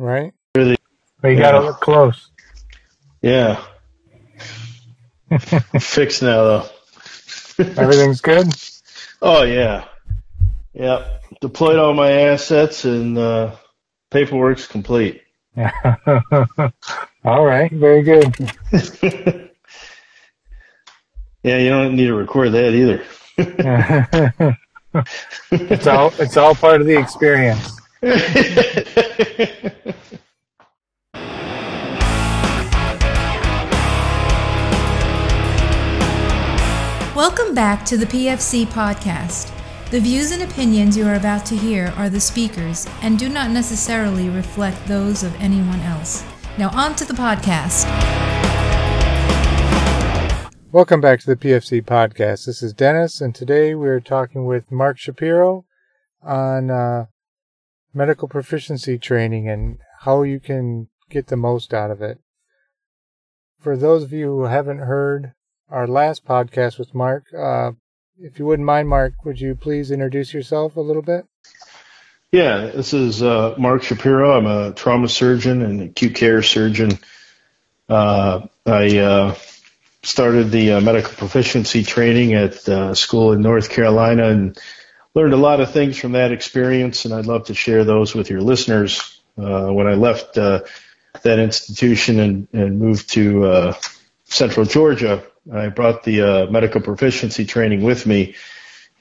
right? Really? But you got to look close. Yeah. Fixed now, though. Everything's good? Oh, yeah. Yeah. Deployed all my assets and uh, paperwork's complete. Yeah. all right. Very good. yeah, you don't need to record that either. it's all it's all part of the experience. Welcome back to the PFC podcast. The views and opinions you are about to hear are the speakers and do not necessarily reflect those of anyone else. Now, on to the podcast. Welcome back to the PFC podcast. This is Dennis, and today we're talking with Mark Shapiro on uh, medical proficiency training and how you can get the most out of it. For those of you who haven't heard our last podcast with Mark. Uh, if you wouldn't mind, Mark, would you please introduce yourself a little bit? Yeah, this is uh, Mark Shapiro. I'm a trauma surgeon and acute care surgeon. Uh, I uh, started the uh, medical proficiency training at uh, school in North Carolina and learned a lot of things from that experience, and I'd love to share those with your listeners. when I left that institution and, and moved to Central Georgia, I brought the uh, medical proficiency training with me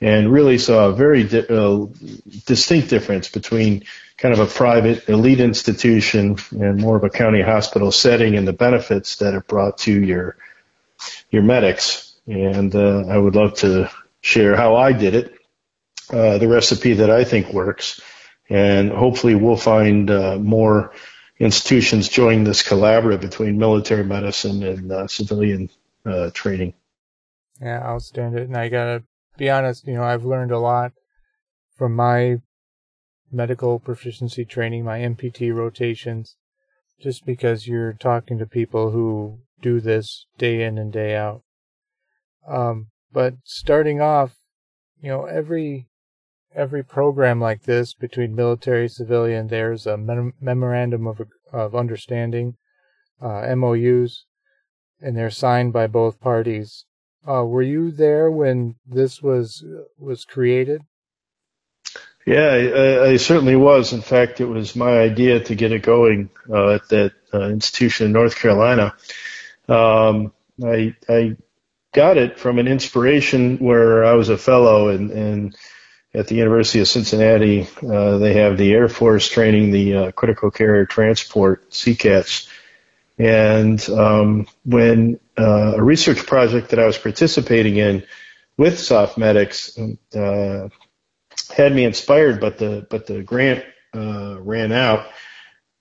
and really saw a very di- uh, distinct difference between kind of a private elite institution and more of a county hospital setting and the benefits that it brought to your your medics. And uh, I would love to share how I did it, uh, the recipe that I think works, and hopefully we'll find uh, more institutions join this collaborative between military medicine and uh, civilian uh, training. Yeah, outstanding. And I gotta be honest, you know, I've learned a lot from my medical proficiency training, my MPT rotations, just because you're talking to people who do this day in and day out. Um, but starting off, you know, every every program like this between military civilian, there's a mem- memorandum of of understanding, uh, MOUs, and they're signed by both parties. Uh, were you there when this was was created? Yeah, I, I, certainly was. In fact, it was my idea to get it going uh, at that uh, institution in North Carolina. Um, I, I got it from an inspiration where I was a fellow and, and at the University of Cincinnati, uh, they have the Air Force training the uh, critical care transport CCATs and um, when uh, a research project that I was participating in with SOF medics uh, had me inspired, but the but the grant uh, ran out.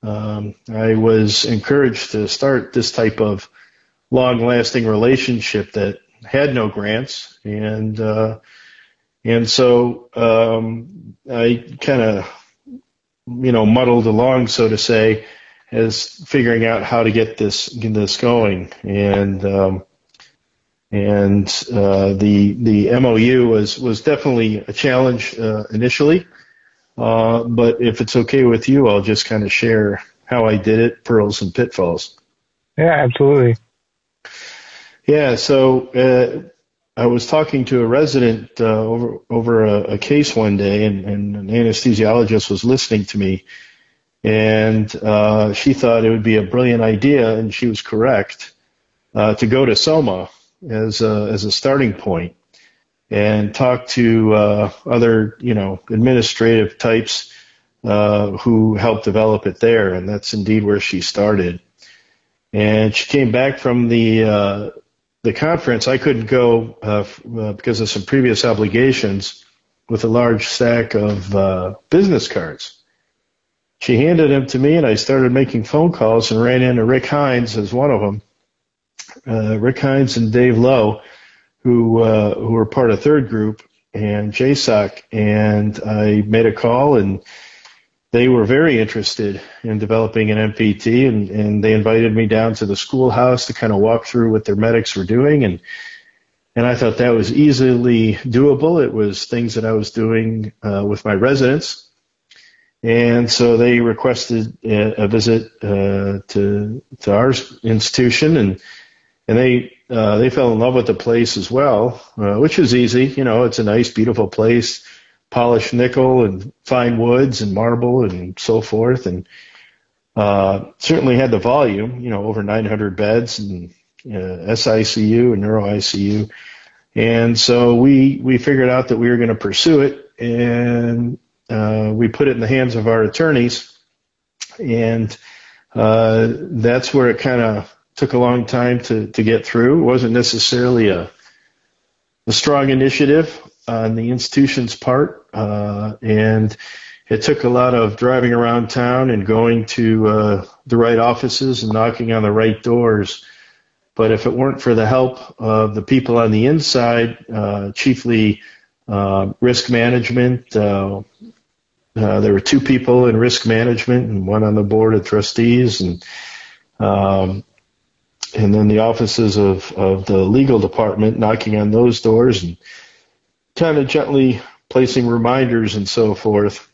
Um, I was encouraged to start this type of long-lasting relationship that had no grants, and uh, and so um, I kind of you know muddled along, so to say, as figuring out how to get this get this going, and um, and uh, the the MOU was was definitely a challenge uh, initially. Uh, but if it's okay with you, I'll just kind of share how I did it, pearls and pitfalls. Yeah, absolutely. Yeah, so uh, I was talking to a resident uh, over over a, a, case one day, and, and an anesthesiologist was listening to me, and uh, she thought it would be a brilliant idea, and she was correct, uh, to go to SOMA as a, as a starting point and talk to uh, other, you know, administrative types uh, who helped develop it there, and that's indeed where she started. And she came back from the uh, the conference. I couldn't go uh, because of some previous obligations with a large stack of business cards she handed them to me, and I started making phone calls and ran into Rick Hines as one of them. Uh, Rick Hines and Dave Lowe, who uh, who were part of Third Group and JSOC, and I made a call, and they were very interested in developing an MPT, and, and they invited me down to the schoolhouse to kind of walk through what their medics were doing, and and I thought that was easily doable. It was things that I was doing uh, with my residents and so they requested a visit uh, to to our institution, and and they uh, they fell in love with the place as well, uh, which is easy. You know, it's a nice, beautiful place, polished nickel and fine woods and marble and so forth, and uh, certainly had the volume. You know, over 900 beds and uh, SICU and neuro ICU, and so we we figured out that we were going to pursue it and uh, we put it in the hands of our attorneys, and uh, that's where it kind of took a long time to to get through. It wasn't necessarily a a strong initiative on the institution's part, uh, and it took a lot of driving around town and going to uh, the right offices and knocking on the right doors. But if it weren't for the help of the people on the inside, uh, chiefly uh, risk management, uh, uh, there were two people in risk management and one on the board of trustees, and um, and then the offices of of the legal department knocking on those doors and kind of gently placing reminders and so forth,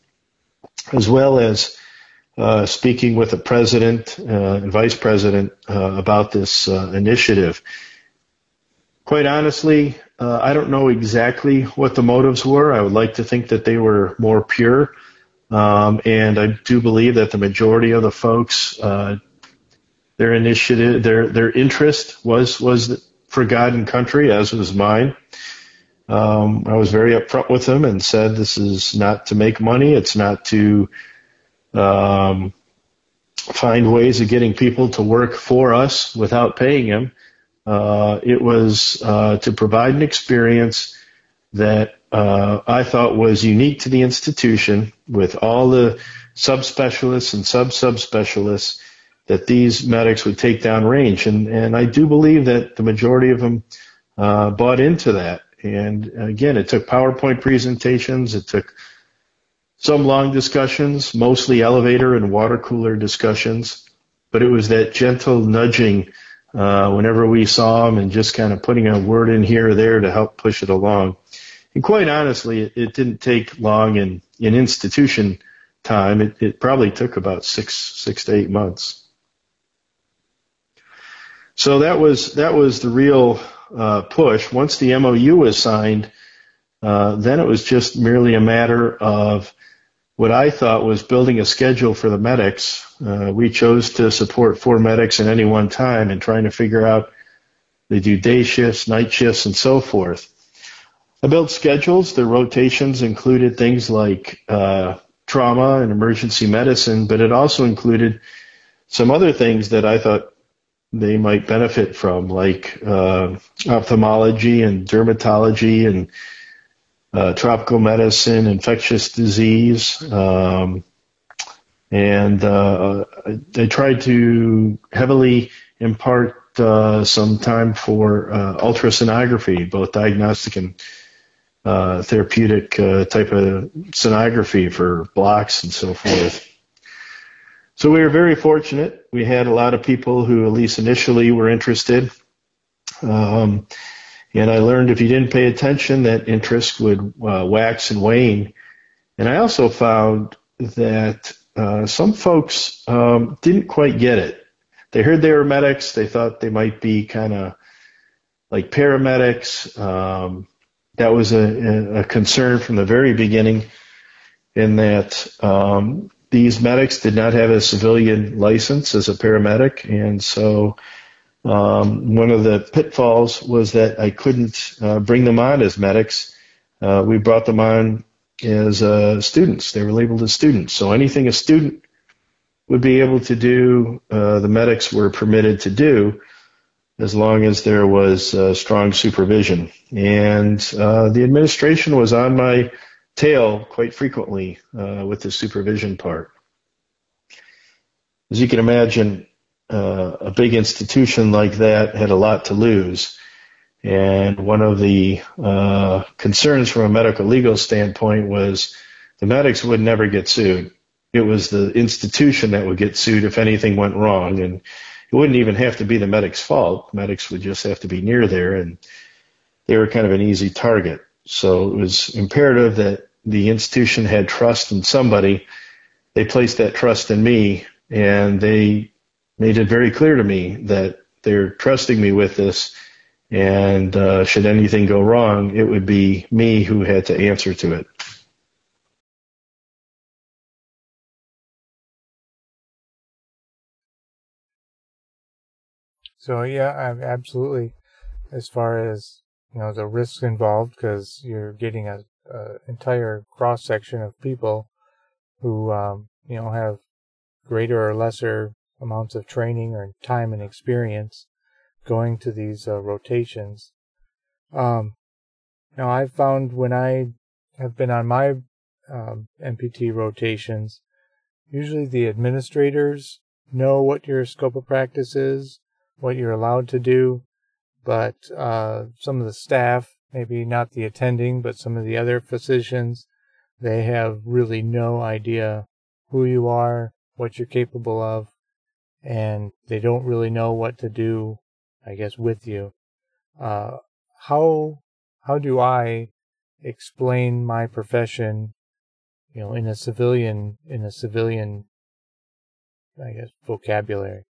as well as uh, speaking with the president uh, and vice president uh, about this uh, initiative. Quite honestly, uh, I don't know exactly what the motives were. I would like to think that they were more pure. Um, and I do believe that the majority of the folks, uh, their initiative, their their interest was was for God and country, as was mine. Um, I was very upfront with them and said, "This is not to make money. It's not to um, find ways of getting people to work for us without paying them. Uh, it was uh, to provide an experience that uh, I thought was unique to the institution with all the subspecialists and sub subspecialists that these medics would take down range. And, and I do believe that the majority of them uh, bought into that. And again, it took PowerPoint presentations. It took some long discussions, mostly elevator and water cooler discussions, but it was that gentle nudging uh, whenever we saw them and just kind of putting a word in here or there to help push it along. And quite honestly, it, it didn't take long in, in institution time. It, it probably took about six, six to eight months. So that was, that was the real, uh, push. Once the MOU was signed, uh, then it was just merely a matter of what I thought was building a schedule for the medics. Uh, we chose to support four medics at any one time and trying to figure out they do day shifts, night shifts, and so forth. I built schedules. The rotations included things like uh, trauma and emergency medicine, but it also included some other things that I thought they might benefit from, like uh, ophthalmology and dermatology and uh, tropical medicine, infectious disease, um, and uh, I tried to heavily impart uh, some time for uh, ultrasonography, both diagnostic and uh, therapeutic uh, type of sonography for blocks and so forth. So we were very fortunate. We had a lot of people who, at least initially, were interested. Um, and I learned if you didn't pay attention, that interest would uh, wax and wane. And I also found that uh, some folks um, didn't quite get it. They heard they were medics. They thought they might be kind of like paramedics. Um, that was a, a concern from the very beginning in that um, these medics did not have a civilian license as a paramedic, and so um, one of the pitfalls was that I couldn't uh, bring them on as medics. Uh, we brought them on as uh, students. They were labeled as students. So anything a student would be able to do, uh, the medics were permitted to do as long as there was uh, strong supervision. And uh, the administration was on my tail quite frequently uh, with the supervision part. As you can imagine, uh, a big institution like that had a lot to lose. And one of the uh, concerns from a medical legal standpoint was the medics would never get sued. It was the institution that would get sued if anything went wrong. And it wouldn't even have to be the medic's fault. Medics would just have to be near there and they were kind of an easy target. So it was imperative that the institution had trust in somebody they placed that trust in me, and they made it very clear to me that they're trusting me with this. And uh, should anything go wrong, it would be me who had to answer to it. So yeah, absolutely. As far as you know, the risks involved, because you're getting a, a entire cross section of people who um, you know have greater or lesser amounts of training or time and experience going to these uh, rotations. Um, now I've found when I have been on my um, MPT rotations, usually the administrators know what your scope of practice is what you're allowed to do, but uh, some of the staff, maybe not the attending, but some of the other physicians, they have really no idea who you are, what you're capable of, and they don't really know what to do, I guess, with you. Uh, how how do I explain my profession, you know, in a civilian in a civilian, I guess, vocabulary?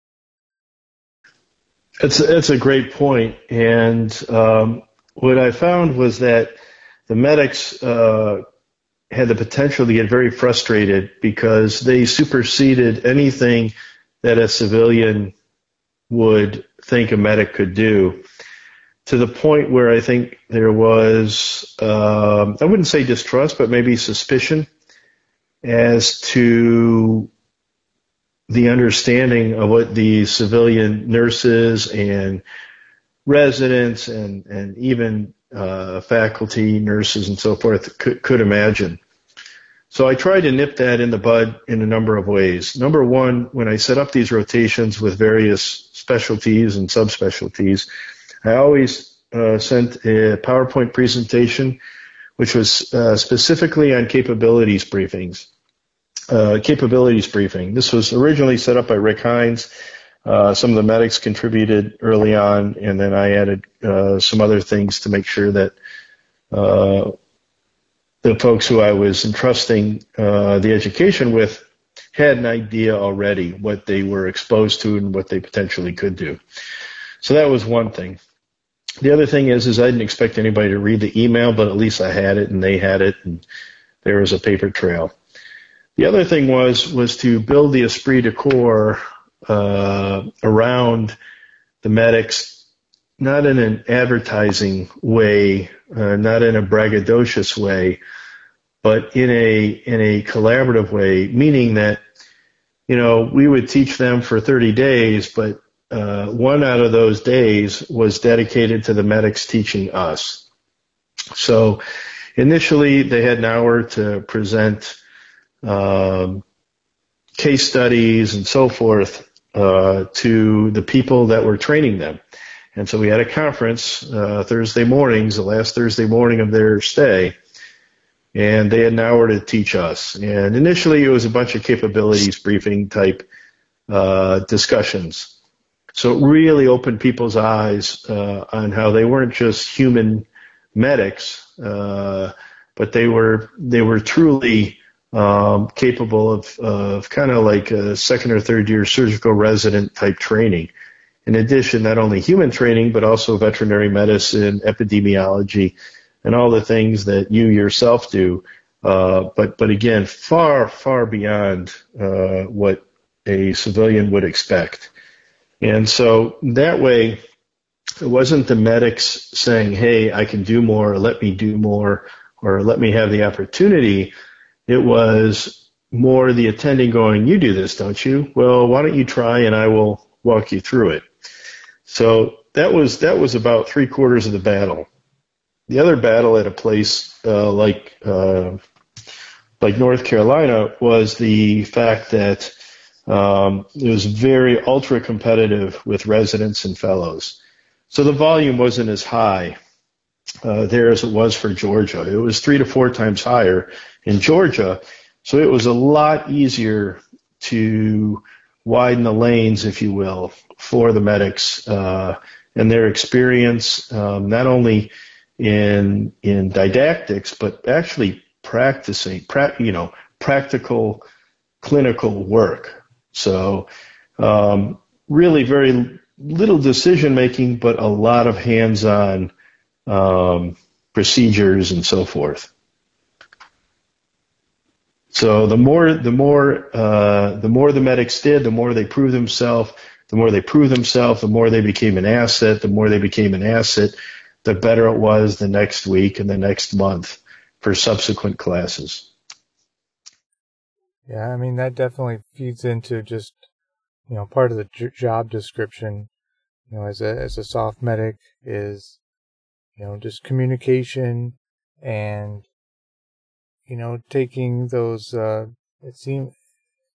It's it's a great point, and um, what I found was that the medics uh, had the potential to get very frustrated because they superseded anything that a civilian would think a medic could do. To the point where I think there was, um, I wouldn't say distrust, but maybe suspicion as to the understanding of what the civilian nurses and residents and, and even uh, faculty, nurses, and so forth could, could imagine. So I tried to nip that in the bud in a number of ways. Number one, when I set up these rotations with various specialties and subspecialties, I always uh, sent a PowerPoint presentation which was uh, specifically on capabilities briefings uh, capabilities briefing. This was originally set up by Rick Hines. Uh, some of the medics contributed early on, and then I added uh, some other things to make sure that uh, the folks who I was entrusting uh, the education with had an idea already what they were exposed to and what they potentially could do. So that was one thing. The other thing is, is I didn't expect anybody to read the email, but at least I had it and they had it, and there was a paper trail. The other thing was was to build the esprit de corps uh, around the medics, not in an advertising way, uh, not in a braggadocious way, but in a in a collaborative way, meaning that you know we would teach them for 30 days, but uh, one out of those days was dedicated to the medics teaching us. So initially, they had an hour to present um, case studies and so forth uh, to the people that were training them. And so we had a conference uh, Thursday mornings, the last Thursday morning of their stay, and they had an hour to teach us. And initially, it was a bunch of capabilities briefing type uh, discussions. So it really opened people's eyes uh, on how they weren't just human medics, uh, but they were they were truly um, capable of, of kind of like a second or third year surgical resident type training. In addition, not only human training, but also veterinary medicine, epidemiology, and all the things that you yourself do. Uh, but, but again, far, far beyond uh, what a civilian would expect. And so that way, it wasn't the medics saying, hey, I can do more, let me do more, or let me have the opportunity it was more the attending going, you do this, don't you? Well, why don't you try and I will walk you through it. So that was, that was about three quarters of the battle. The other battle at a place, uh, like, uh, like North Carolina was the fact that, um, it was very ultra competitive with residents and fellows. So the volume wasn't as high uh, there as it was for Georgia. It was three to four times higher in Georgia. So it was a lot easier to widen the lanes, if you will, for the medics uh, and their experience, um, not only in in didactics, but actually practicing, pra- you know, practical clinical work. So, um, really very little decision making, but a lot of hands on um, procedures and so forth. So the more the more uh, the more the medics did, the more they proved themselves. The more they proved themselves, the more they became an asset. The more they became an asset, the better it was the next week and the next month for subsequent classes. Yeah, I mean that definitely feeds into just you know part of the j- job description. You know, as a as a SOF medic is you know just communication and you know taking those. Uh, it seems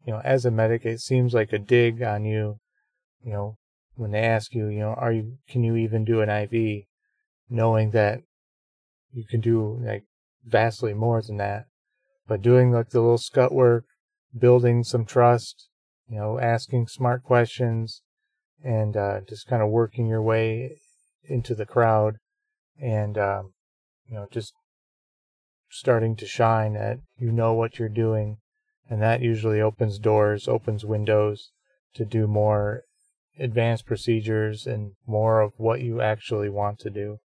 you know as a medic it seems like a dig on you. You know when they ask you, you know, are you can you even do an IV, knowing that you can do like vastly more than that. But doing like the little scut work, building some trust, you know, asking smart questions, and uh, just kind of working your way into the crowd, and um, you know, just starting to shine that you know what you're doing, and that usually opens doors, opens windows to do more advanced procedures and more of what you actually want to do.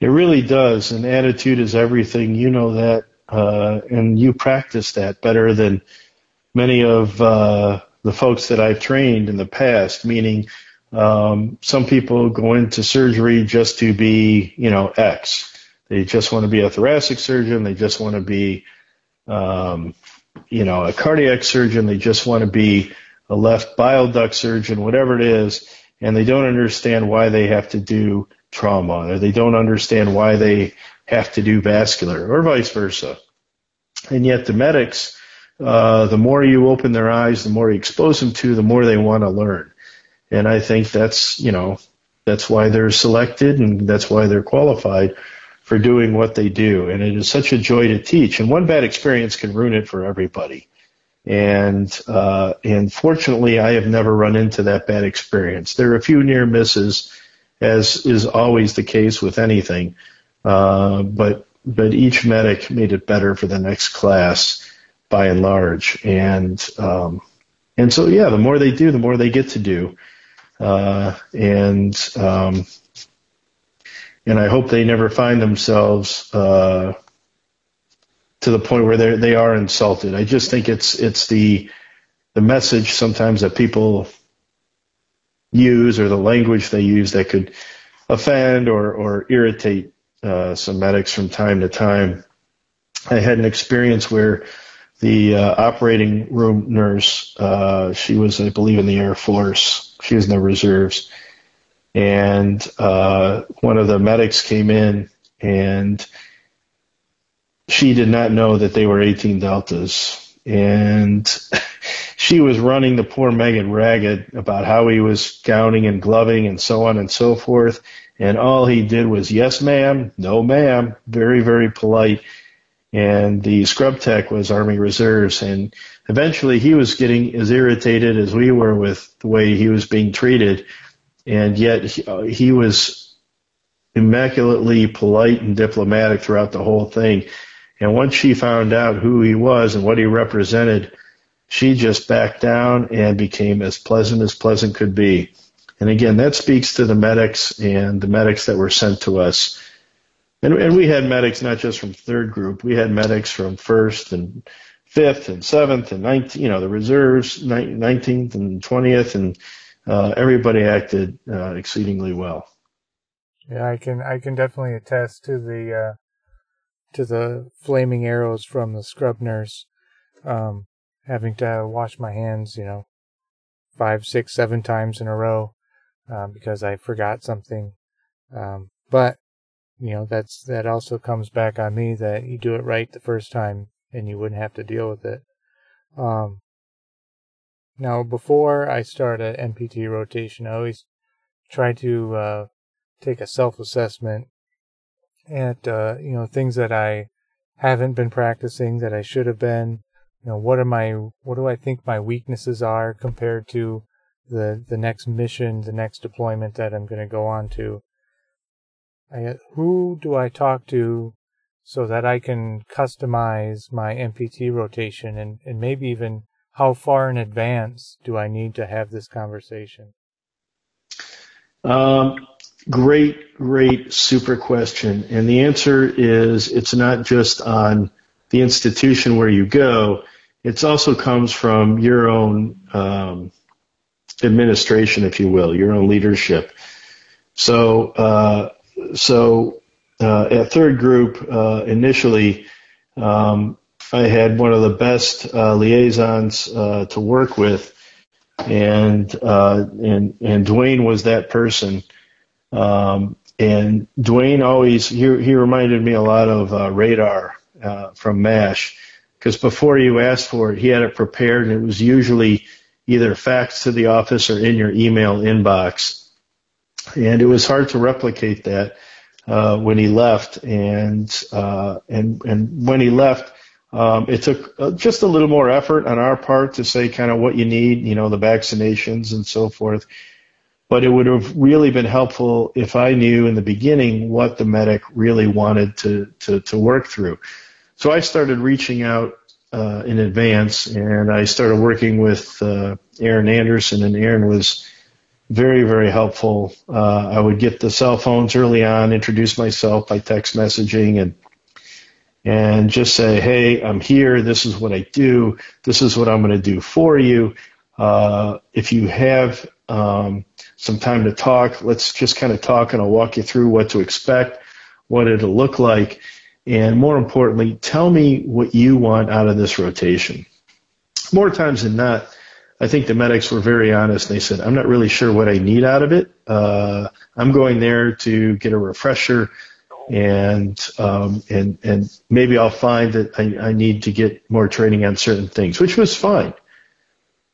It really does, and attitude is everything. You know that, uh, and you practice that better than many of uh, the folks that I've trained in the past. Meaning, um, some people go into surgery just to be, you know, X. They just want to be a thoracic surgeon. They just want to be, um, you know, a cardiac surgeon. They just want to be a left bile duct surgeon, whatever it is, and they don't understand why they have to do trauma or they don't understand why they have to do vascular or vice versa. And yet the medics, uh, the more you open their eyes, the more you expose them to, the more they want to learn. And I think that's, you know, that's why they're selected and that's why they're qualified for doing what they do. And it is such a joy to teach. And one bad experience can ruin it for everybody. And uh, and fortunately, I have never run into that bad experience. There are a few near misses as is always the case with anything. Uh, but but each medic made it better for the next class by and large, and um, and so yeah, the more they do, the more they get to do, uh, and um, and I hope they never find themselves uh, to the point where they they are insulted. I just think it's it's the the message sometimes that people use or the language they use that could offend or, or irritate uh, some medics from time to time. I had an experience where the uh, operating room nurse, uh, she was, I believe, in the Air Force. She was in the reserves. And uh, one of the medics came in and she did not know that they were 18 deltas. And she was running the poor medic ragged about how he was gowning and gloving and so on and so forth. And all he did was, yes, ma'am, no, ma'am, very, very polite. And the scrub tech was Army Reserves. And eventually he was getting as irritated as we were with the way he was being treated. And yet he, uh, he was immaculately polite and diplomatic throughout the whole thing. And once she found out who he was and what he represented, she just backed down and became as pleasant as pleasant could be. And again, that speaks to the medics and the medics that were sent to us. And, and we had medics not just from third group, we had medics from first and fifth and seventh and ninth, you know, the reserves, nineteenth and twentieth, and uh, everybody acted uh, exceedingly well. Yeah, I can I can definitely attest to the uh, to the flaming arrows from the scrub nurse. Um, having to wash my hands, you know, five, six, seven times in a row uh, because I forgot something. Um, but you know, that's that also comes back on me that you do it right the first time and you wouldn't have to deal with it. Um, now, before I start a MPT rotation, I always try to uh, take a self-assessment at uh, you know things that I haven't been practicing that I should have been, you know what are my what do I think my weaknesses are compared to the the next mission, the next deployment that I'm going to go on to. I, who do I talk to so that I can customize my MPT rotation and, and maybe even how far in advance do I need to have this conversation? Um, great, great, super question. And the answer is it's not just on the institution where you go, it also comes from your own um, administration, if you will, your own leadership. So, uh, so uh, at third group uh, initially, um, I had one of the best uh, liaisons uh, to work with, and uh, and and Dwayne was that person. Um, and Dwayne always he he reminded me a lot of Radar uh, from Mash, because before you asked for it, he had it prepared, and it was usually either faxed to the office or in your email inbox, and it was hard to replicate that uh, when he left, and uh, and and when he left um, it took uh, just a little more effort on our part to say kind of what you need, you know, the vaccinations and so forth. But it would have really been helpful if I knew in the beginning what the medic really wanted to, to, to work through. So I started reaching out uh, in advance and I started working with uh, Aaron Anderson and Aaron was very, very helpful. Uh, I would get the cell phones early on, introduce myself by text messaging and and just say, hey, I'm here. This is what I do. This is what I'm going to do for you. Uh, if you have um, some time to talk, let's just kind of talk and I'll walk you through what to expect, what it'll look like, and more importantly, tell me what you want out of this rotation. More times than not, I think the medics were very honest. They said, I'm not really sure what I need out of it. Uh, I'm going there to get a refresher and um, and and maybe I'll find that I, I need to get more training on certain things, which was fine.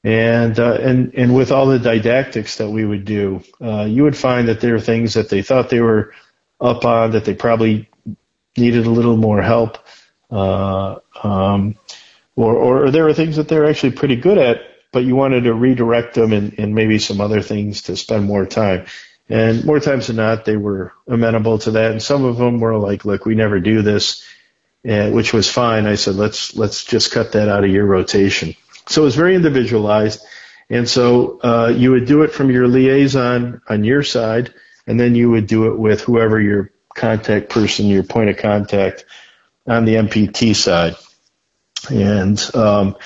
And uh, and and with all the didactics that we would do, uh, you would find that there are things that they thought they were up on that they probably needed a little more help, uh, um, or or there are things that they're actually pretty good at, but you wanted to redirect them and, and maybe some other things to spend more time. And more times than not, they were amenable to that. And some of them were like, look, we never do this, and, which was fine. I said, let's, let's just cut that out of your rotation. So it was very individualized. And so, uh, you would do it from your liaison on your side, and then you would do it with whoever your contact person, your point of contact on the MPT side. And, um,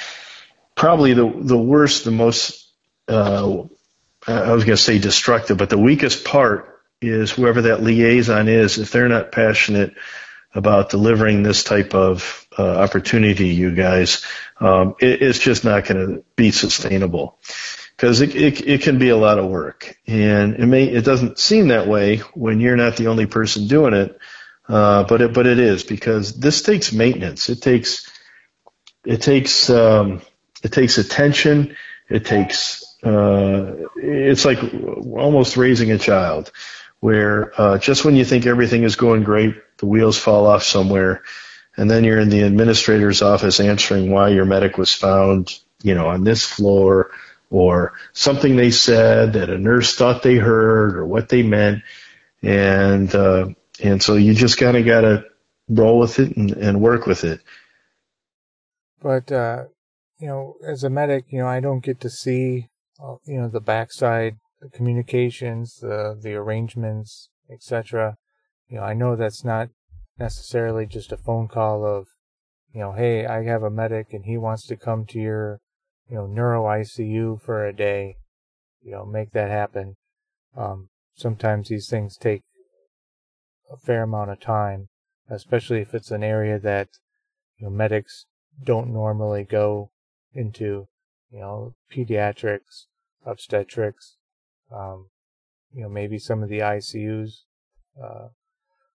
probably the, the worst, the most, uh, I was going to say destructive, but the weakest part is whoever that liaison is, if they're not passionate about delivering this type of uh, opportunity, you guys, um, it, it's just not going to be sustainable because it, it, it can be a lot of work, and it may it doesn't seem that way when you're not the only person doing it, uh, but it but it is because this takes maintenance. It takes it takes um, it takes attention. It takes uh, it's like almost raising a child, where uh, just when you think everything is going great, the wheels fall off somewhere, and then you're in the administrator's office answering why your medic was found, you know, on this floor, or something they said that a nurse thought they heard, or what they meant, and uh, and so you just kind of got to roll with it and, and work with it. But uh, you know, as a medic, you know, I don't get to see uh, you know, the backside, the communications, the the arrangements, etc. You know, I know that's not necessarily just a phone call of, you know, hey, I have a medic and he wants to come to your, you know, neuro ICU for a day. You know, make that happen. Um, sometimes these things take a fair amount of time, especially if it's an area that you know medics don't normally go into. You know, pediatrics, obstetrics, um, you know, maybe some of the ICUs, uh,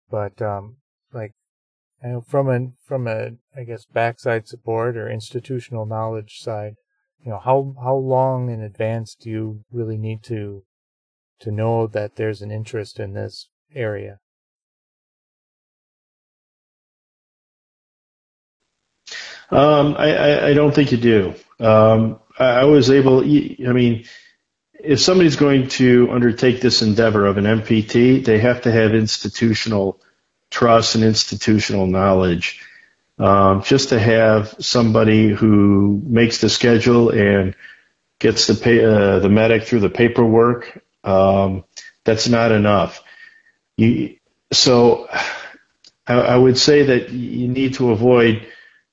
but um, like you know, from a from a I guess backside support or institutional knowledge side, you know, how how long in advance do you really need to to know that there's an interest in this area? Um, I, I, I, don't think you do. Um, I, I was able. I mean, if somebody's going to undertake this endeavor of an MPT, they have to have institutional trust and institutional knowledge. Um, just to have somebody who makes the schedule and gets the pay, uh, the medic through the paperwork, um, that's not enough. You, so I, I would say that you need to avoid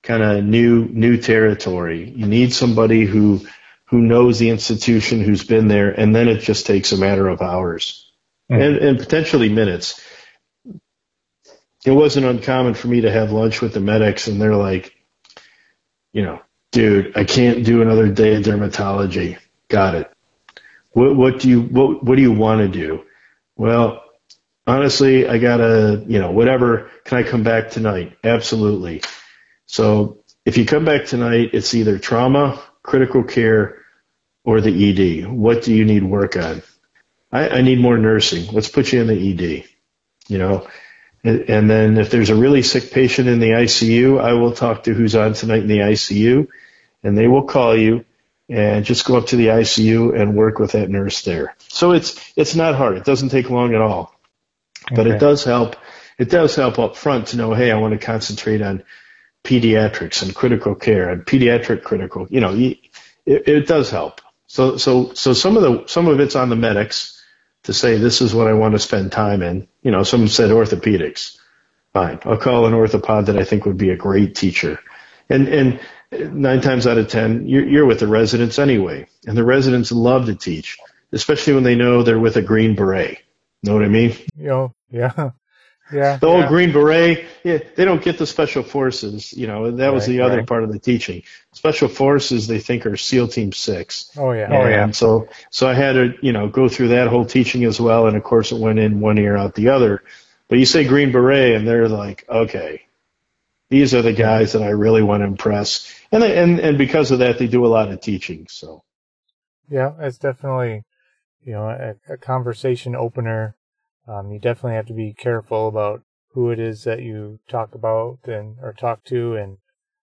kind of new new territory. You need somebody who who knows the institution, who's been there, and then it just takes a matter of hours mm. and, and potentially minutes. It wasn't uncommon for me to have lunch with the medics, and they're like, you know, dude, I can't do another day of dermatology. Got it. What, what do you what what do you want to do? Well, honestly, I gotta, you know, whatever. Can I come back tonight? Absolutely. So if you come back tonight, it's either trauma, critical care, or the ED? What do you need work on? I, I need more nursing. Let's put you in the ED. You know, and, and then if there's a really sick patient in the ICU, I will talk to who's on tonight in the ICU, and they will call you and just go up to the ICU and work with that nurse there. So it's it's not hard. It doesn't take long at all, but okay. it does help. It does help up front to know, hey, I want to concentrate on pediatrics and critical care and pediatric critical. You know, it, it does help. So so so some of the some of it's on the medics to say this is what I want to spend time in. You know, someone said orthopedics. Fine, I'll call an orthopod that I think would be a great teacher. And and nine times out of ten, you're, you're with the residents anyway, and the residents love to teach, especially when they know they're with a green beret. Know what I mean? Know, yeah. Yeah. The old Green Beret, yeah, they don't get the special forces. You know, that was right, the other right. part of the teaching. Special forces, they think are SEAL Team Six. Oh yeah. And oh yeah. So, so I had to, you know, go through that whole teaching as well, and of course it went in one ear out the other. But you say Green Beret, and they're like, okay, these are the guys that I really want to impress, and they, and and because of that, they do a lot of teaching. So. Yeah, it's definitely, you know, a, a conversation opener um, you definitely have to be careful about who it is that you talk about and or talk to, and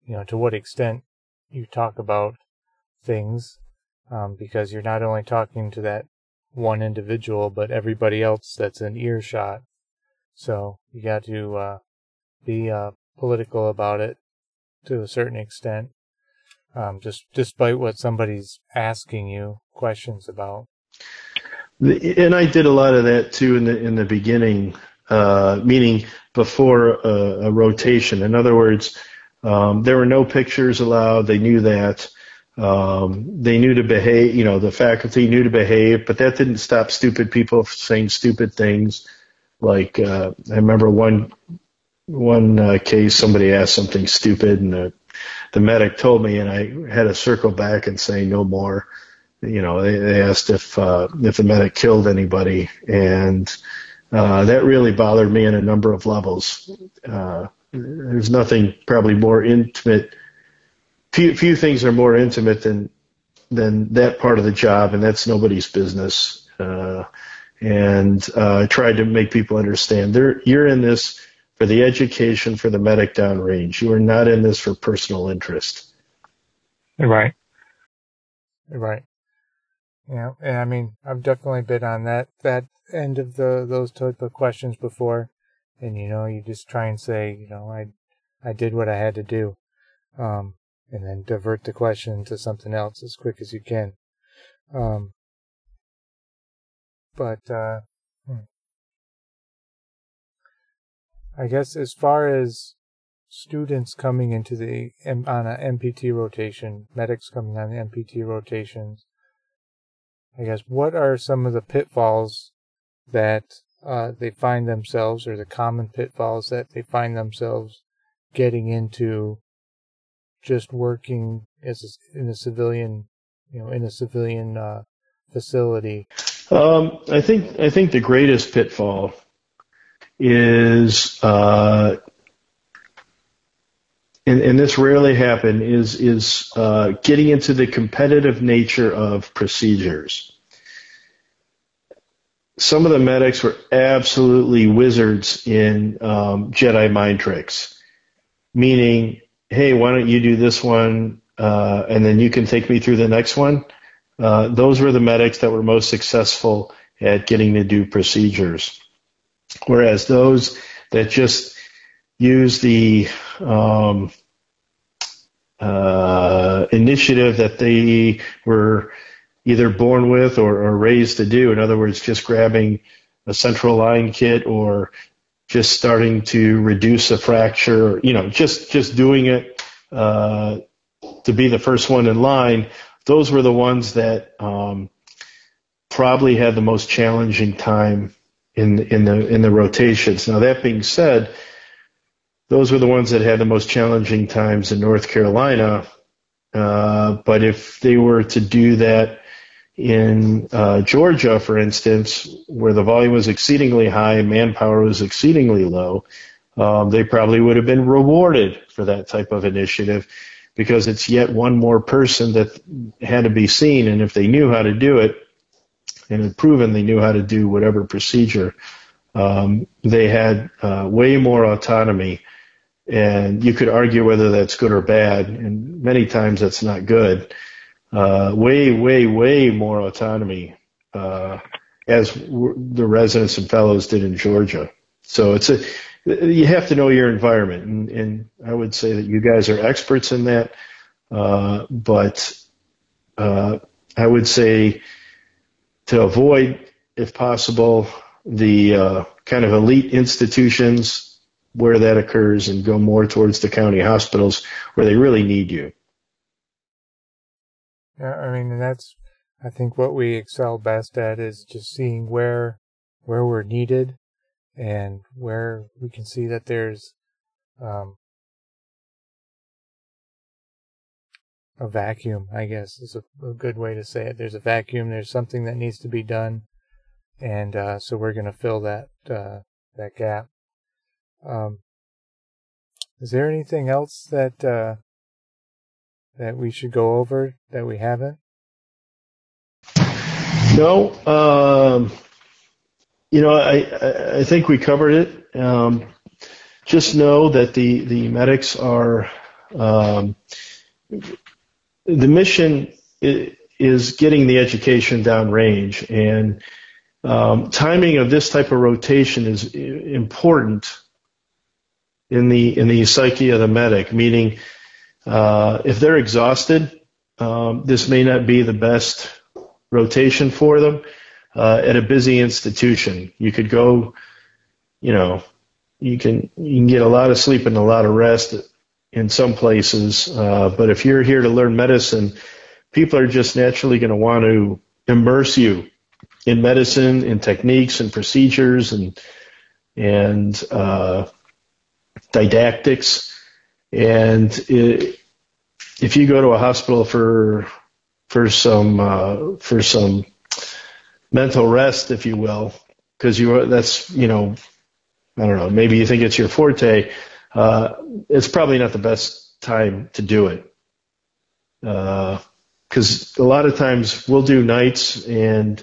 you know to what extent you talk about things, um, because you're not only talking to that one individual, but everybody else that's in earshot. So you got to uh, be uh, political about it to a certain extent, um, just despite what somebody's asking you questions about and I did a lot of that too in the in the beginning, uh, meaning before a, a, rotation. In other words, um, there were no pictures allowed. They knew that. Um, they knew to behave. You know, the faculty knew to behave, but that didn't stop stupid people saying stupid things. Like uh, I remember one one uh, case, somebody asked something stupid, and the, the medic told me, and I had to circle back and say no more you know, they, they asked if uh, if the medic killed anybody, and uh, that really bothered me on a number of levels. Uh, there's nothing probably more intimate. Few, few things are more intimate than than that part of the job, and that's nobody's business. Uh, and uh, I tried to make people understand there you're in this for the education for the medic downrange. You are not in this for personal interest. Right. Right. Yeah, and I mean, I've definitely been on that that end of the those type of questions before, and you know, you just try and say, you know, I I did what I had to do, um, and then divert the question to something else as quick as you can. Um, but uh, hmm. I guess as far as students coming into the on a MPT rotation, medics coming on the MPT rotations I guess, what are some of the pitfalls that uh, they find themselves, or the common pitfalls that they find themselves getting into just working as a, in a civilian, you know, in a civilian uh, facility? Um, I think I think the greatest pitfall is, uh, and, and, this rarely happens, is is uh, getting into the competitive nature of procedures some of the medics were absolutely wizards in um, Jedi mind tricks, meaning, hey, why don't you do this one, uh, and then you can take me through the next one. Uh, those were the medics that were most successful at getting to do procedures. Whereas those that just use the um, uh, initiative that they were either born with or, or raised to do. In other words, just grabbing a central line kit or just starting to reduce a fracture, you know, just just doing it uh, to be the first one in line. Those were the ones that um, probably had the most challenging time in in the in the rotations. Now that being said, those were the ones that had the most challenging times in North Carolina. Uh, but if they were to do that in uh, Georgia, for instance, where the volume was exceedingly high and manpower was exceedingly low, um, they probably would have been rewarded for that type of initiative because it's yet one more person that had to be seen. And if they knew how to do it and had proven they knew how to do whatever procedure, um, they had uh, way more autonomy. And you could argue whether that's good or bad, and many times that's not good uh, way, way, way more autonomy uh, as w- the residents and fellows did in Georgia. So it's a you have to know your environment, and, and I would say that you guys are experts in that. Uh, but uh, I would say to avoid, if possible, the uh, kind of elite institutions where that occurs, and go more towards the county hospitals where they really need you. Yeah, I mean, that's I think what we excel best at is just seeing where where we're needed and where we can see that there's um, a vacuum. I guess is a, a, good way to say it. There's a vacuum. There's something that needs to be done, and uh, so we're going to fill that uh, that gap. Um, is there anything else that uh, that we should go over that we haven't? No. Um, you know, I, I think we covered it. Um, just know that the, the medics are, um, the mission is getting the education downrange and um, timing of this type of rotation is important in the in the psyche of the medic, meaning uh, if they're exhausted, um, this may not be the best rotation for them. Uh, at a busy institution, you could go, you know, you can you can get a lot of sleep and a lot of rest in some places. Uh, but if you're here to learn medicine, people are just naturally going to want to immerse you in medicine, in techniques and procedures and and uh, didactics. And it, if you go to a hospital for for some uh, for some mental rest, if you will, because you are, that's you know I don't know maybe you think it's your forte, uh, it's probably not the best time to do it. Because uh, a lot of times we'll do nights and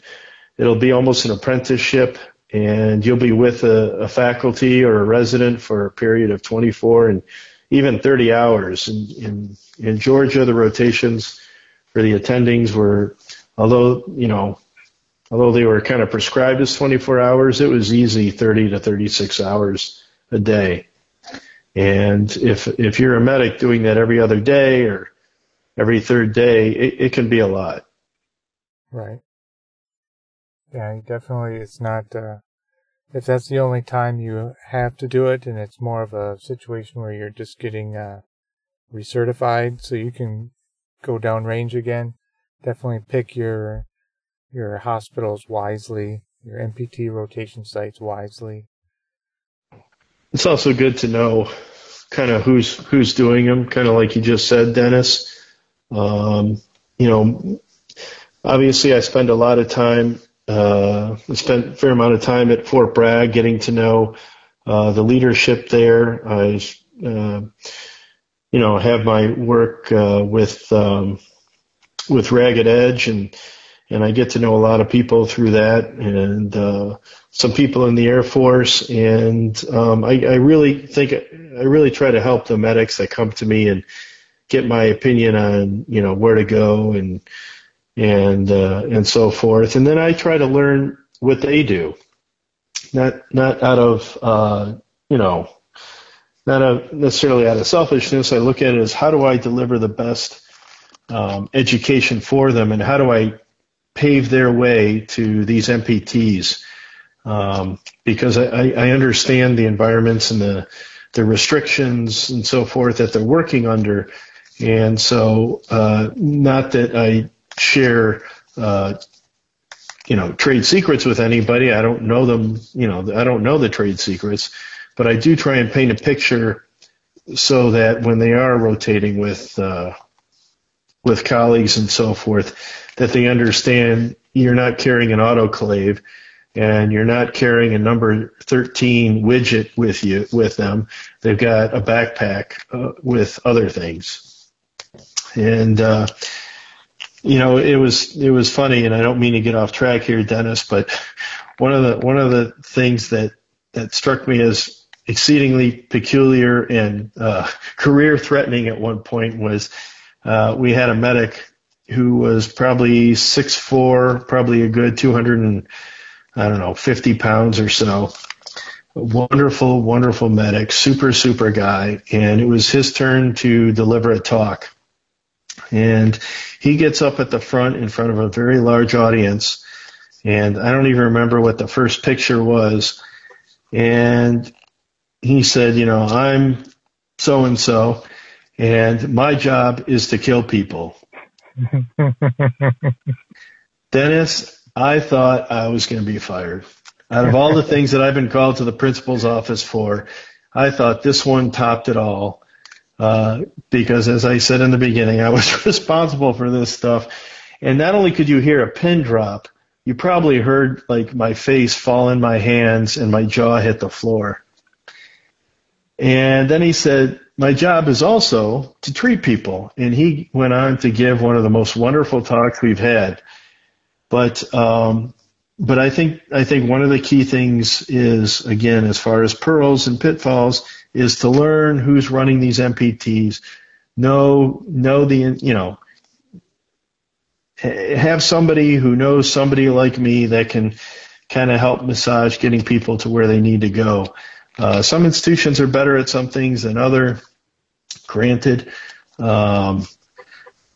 it'll be almost an apprenticeship and you'll be with a, a faculty or a resident for a period of 24 and even 30 hours. In, in, in Georgia, the rotations for the attendings were, although, you know, although they were kind of prescribed as 24 hours, it was easy 30 to 36 hours a day. And if, if you're a medic doing that every other day or every third day, it, it can be a lot. Right. Yeah, definitely. It's not, uh, if that's the only time you have to do it and it's more of a situation where you're just getting uh, recertified so you can go down range again, definitely pick your your hospitals wisely, your MPT rotation sites wisely. It's also good to know kind of who's who's doing them, kind of like you just said, Dennis. Um, you know, obviously I spend a lot of time uh, spent a fair amount of time at Fort Bragg getting to know uh, the leadership there. I, uh, you know, have my work uh, with um, with Ragged Edge, and and I get to know a lot of people through that, and uh, some people in the Air Force, and um, I, I really think I really try to help the medics that come to me and get my opinion on you know where to go and and uh, and so forth. And then I try to learn what they do, not not out of uh, you know, not necessarily out of selfishness. I look at it as how do I deliver the best um, education for them, and how do I pave their way to these MPTs? Um, because I, I understand the environments and the the restrictions and so forth that they're working under, and so uh, not that I share. Uh, you know, trade secrets with anybody. I don't know them, you know, I don't know the trade secrets, but I do try and paint a picture so that when they are rotating with uh, with colleagues and so forth, that they understand you're not carrying an autoclave and you're not carrying a number 13 widget with you with them. They've got a backpack uh, with other things, and uh, you know it was it was funny. And I don't mean to get off track here, Dennis, but one of the one of the things that that struck me as exceedingly peculiar and uh, career threatening at one point was uh, we had a medic who was probably six four, probably a good 200 and I don't know 50 pounds or so. Wonderful, wonderful medic, super, super guy, and it was his turn to deliver a talk. And he gets up at the front in front of a very large audience, and I don't even remember what the first picture was. And he said, you know, I'm so and so, and my job is to kill people. Dennis, I thought I was going to be fired. Out of all the things that I've been called to the principal's office for, I thought this one topped it all. Uh, because as I said in the beginning, I was responsible for this stuff. And not only could you hear a pin drop, you probably heard like my face fall in my hands and my jaw hit the floor. And then he said, my job is also to treat people. And he went on to give one of the most wonderful talks we've had. But, um, but I think, I think one of the key things is, again, as far as pearls and pitfalls, is to learn who's running these MPTs, know, know the, you know, have somebody who knows somebody like me that can kind of help massage getting people to where they need to go. Uh, some institutions are better at some things than other, granted, um,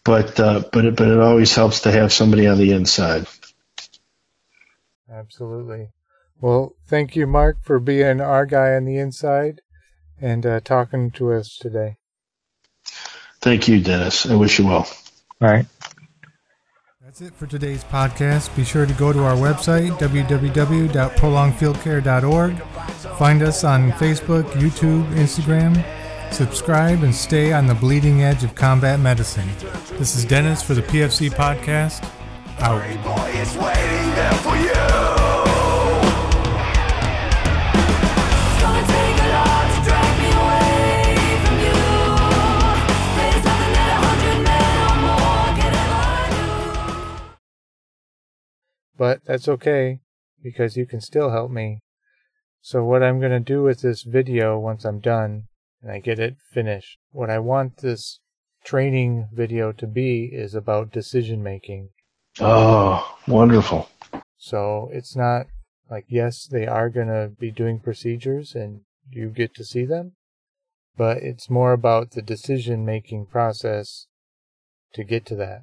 but uh, but it, but it always helps to have somebody on the inside. Absolutely. Well, thank you, Mark, for being our guy on the inside and uh, talking to us today. Thank you, Dennis. I wish you well. All right. That's it for today's podcast. Be sure to go to our website, www.prolongedfieldcare.org. Find us on Facebook, YouTube, Instagram. Subscribe and stay on the bleeding edge of combat medicine. This is Dennis for the PFC Podcast. Out. But that's okay because you can still help me. So what I'm going to do with this video once I'm done and I get it finished, what I want this training video to be is about decision making. Oh, wonderful. So it's not like, yes, they are going to be doing procedures and you get to see them, but it's more about the decision making process to get to that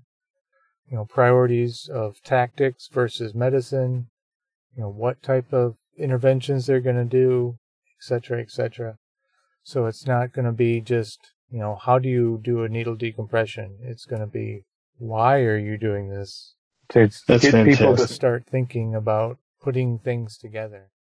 you know, priorities of tactics versus medicine, you know, what type of interventions they're going to do, etc., etc. So it's not going to be just, you know, how do you do a needle decompression? It's going to be, why are you doing this? To That's get fantastic. people to start thinking about putting things together.